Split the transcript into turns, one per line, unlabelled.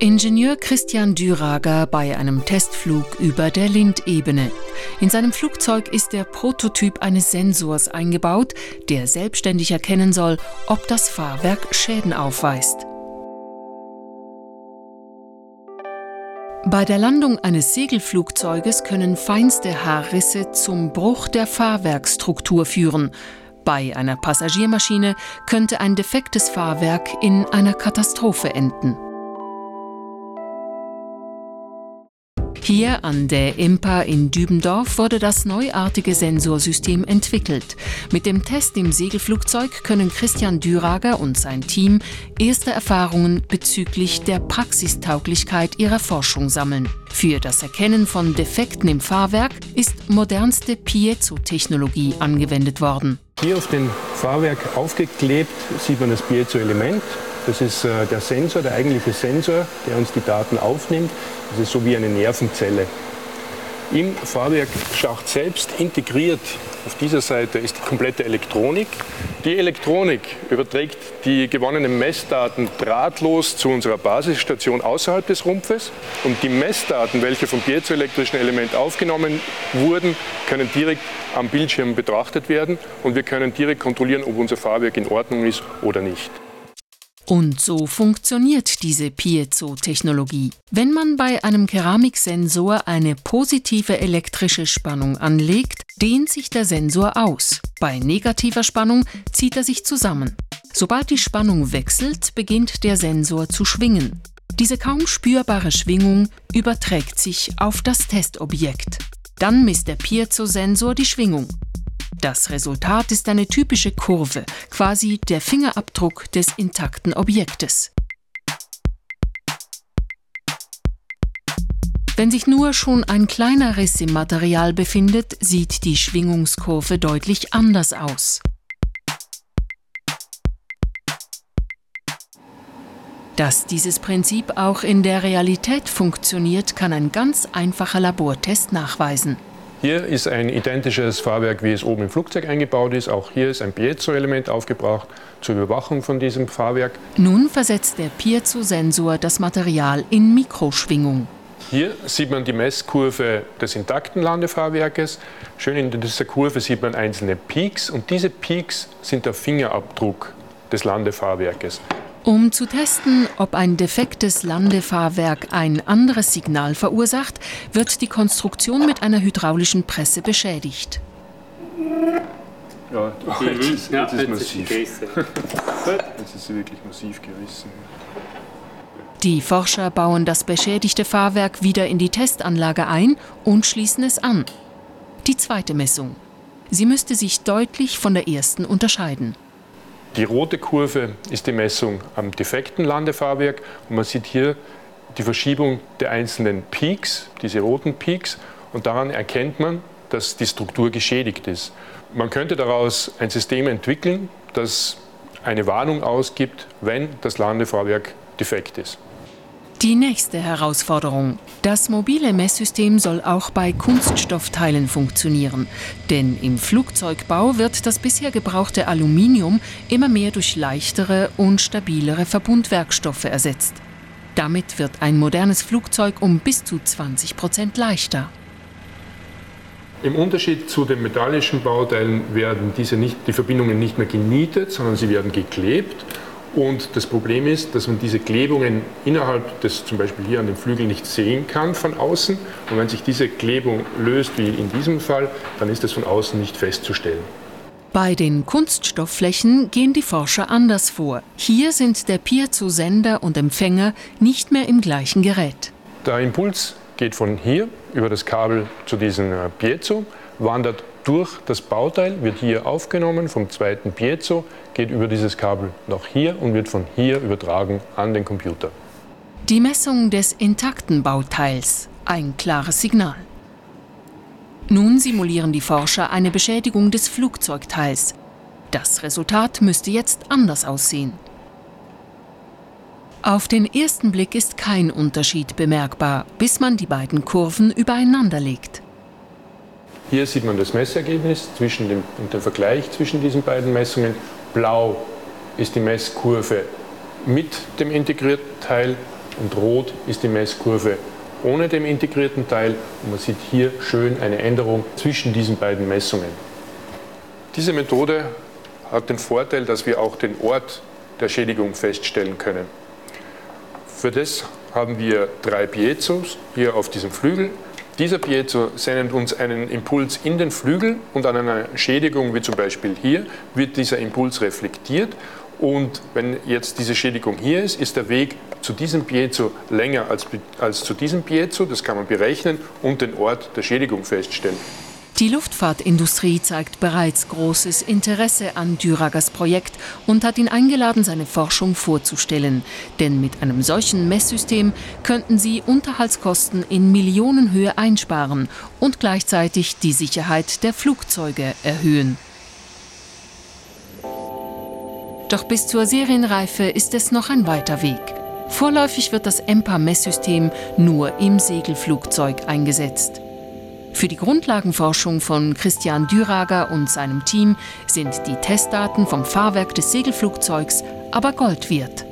Ingenieur Christian Dürager bei einem Testflug über der Lindebene. In seinem Flugzeug ist der Prototyp eines Sensors eingebaut, der selbstständig erkennen soll, ob das Fahrwerk Schäden aufweist. Bei der Landung eines Segelflugzeuges können feinste Haarrisse zum Bruch der Fahrwerkstruktur führen. Bei einer Passagiermaschine könnte ein defektes Fahrwerk in einer Katastrophe enden. Hier an der IMPA in Dübendorf wurde das neuartige Sensorsystem entwickelt. Mit dem Test im Segelflugzeug können Christian Dürager und sein Team erste Erfahrungen bezüglich der Praxistauglichkeit ihrer Forschung sammeln. Für das Erkennen von Defekten im Fahrwerk ist modernste Piezo-Technologie angewendet worden.
Hier auf dem Fahrwerk aufgeklebt sieht man das Piezo-Element. Das ist äh, der Sensor, der eigentliche Sensor, der uns die Daten aufnimmt. Das ist so wie eine Nervenzelle. Im Fahrwerkschacht selbst integriert auf dieser Seite ist die komplette Elektronik. Die Elektronik überträgt die gewonnenen Messdaten drahtlos zu unserer Basisstation außerhalb des Rumpfes. Und die Messdaten, welche vom piezoelektrischen Element aufgenommen wurden, können direkt am Bildschirm betrachtet werden. Und wir können direkt kontrollieren, ob unser Fahrwerk in Ordnung ist oder nicht.
Und so funktioniert diese Piezo-Technologie. Wenn man bei einem Keramiksensor eine positive elektrische Spannung anlegt, dehnt sich der Sensor aus. Bei negativer Spannung zieht er sich zusammen. Sobald die Spannung wechselt, beginnt der Sensor zu schwingen. Diese kaum spürbare Schwingung überträgt sich auf das Testobjekt. Dann misst der Piezo-Sensor die Schwingung. Das Resultat ist eine typische Kurve, quasi der Fingerabdruck des intakten Objektes. Wenn sich nur schon ein kleiner Riss im Material befindet, sieht die Schwingungskurve deutlich anders aus. Dass dieses Prinzip auch in der Realität funktioniert, kann ein ganz einfacher Labortest nachweisen.
Hier ist ein identisches Fahrwerk, wie es oben im Flugzeug eingebaut ist. Auch hier ist ein Piezo-Element aufgebracht zur Überwachung von diesem Fahrwerk.
Nun versetzt der Piezo-Sensor das Material in Mikroschwingung.
Hier sieht man die Messkurve des intakten Landefahrwerkes. Schön in dieser Kurve sieht man einzelne Peaks und diese Peaks sind der Fingerabdruck des Landefahrwerkes.
Um zu testen, ob ein defektes Landefahrwerk ein anderes Signal verursacht, wird die Konstruktion mit einer hydraulischen Presse beschädigt.
Ja, oh, jetzt, ist, jetzt ist massiv. Jetzt ist sie wirklich massiv gerissen.
Die Forscher bauen das beschädigte Fahrwerk wieder in die Testanlage ein und schließen es an. Die zweite Messung. Sie müsste sich deutlich von der ersten unterscheiden.
Die rote Kurve ist die Messung am defekten Landefahrwerk und man sieht hier die Verschiebung der einzelnen Peaks, diese roten Peaks, und daran erkennt man, dass die Struktur geschädigt ist. Man könnte daraus ein System entwickeln, das eine Warnung ausgibt, wenn das Landefahrwerk defekt ist.
Die nächste Herausforderung. Das mobile Messsystem soll auch bei Kunststoffteilen funktionieren. Denn im Flugzeugbau wird das bisher gebrauchte Aluminium immer mehr durch leichtere und stabilere Verbundwerkstoffe ersetzt. Damit wird ein modernes Flugzeug um bis zu 20 Prozent leichter.
Im Unterschied zu den metallischen Bauteilen werden diese nicht, die Verbindungen nicht mehr genietet, sondern sie werden geklebt und das Problem ist, dass man diese Klebungen innerhalb des, zum Beispiel hier an dem Flügel, nicht sehen kann von außen. Und wenn sich diese Klebung löst, wie in diesem Fall, dann ist das von außen nicht festzustellen.
Bei den Kunststoffflächen gehen die Forscher anders vor. Hier sind der Piezo-Sender und Empfänger nicht mehr im gleichen Gerät.
Der Impuls geht von hier über das Kabel zu diesem äh, Piezo, wandert durch das Bauteil, wird hier aufgenommen vom zweiten Piezo, geht über dieses Kabel nach hier und wird von hier übertragen an den Computer.
Die Messung des intakten Bauteils, ein klares Signal. Nun simulieren die Forscher eine Beschädigung des Flugzeugteils. Das Resultat müsste jetzt anders aussehen. Auf den ersten Blick ist kein Unterschied bemerkbar, bis man die beiden Kurven übereinander legt.
Hier sieht man das Messergebnis zwischen dem, und den Vergleich zwischen diesen beiden Messungen. Blau ist die Messkurve mit dem integrierten Teil, und rot ist die Messkurve ohne dem integrierten Teil und man sieht hier schön eine Änderung zwischen diesen beiden Messungen. Diese Methode hat den Vorteil, dass wir auch den Ort der Schädigung feststellen können. Für das haben wir drei Piezos hier auf diesem Flügel. Dieser Piezo sendet uns einen Impuls in den Flügel und an einer Schädigung, wie zum Beispiel hier, wird dieser Impuls reflektiert und wenn jetzt diese Schädigung hier ist, ist der Weg zu diesem Piezo länger als, als zu diesem Piezo. Das kann man berechnen und den Ort der Schädigung feststellen.
Die Luftfahrtindustrie zeigt bereits großes Interesse an Düragers Projekt und hat ihn eingeladen, seine Forschung vorzustellen. Denn mit einem solchen Messsystem könnten sie Unterhaltskosten in Millionenhöhe einsparen und gleichzeitig die Sicherheit der Flugzeuge erhöhen. Doch bis zur Serienreife ist es noch ein weiter Weg. Vorläufig wird das EMPA-Messsystem nur im Segelflugzeug eingesetzt. Für die Grundlagenforschung von Christian Dürager und seinem Team sind die Testdaten vom Fahrwerk des Segelflugzeugs aber Gold wert.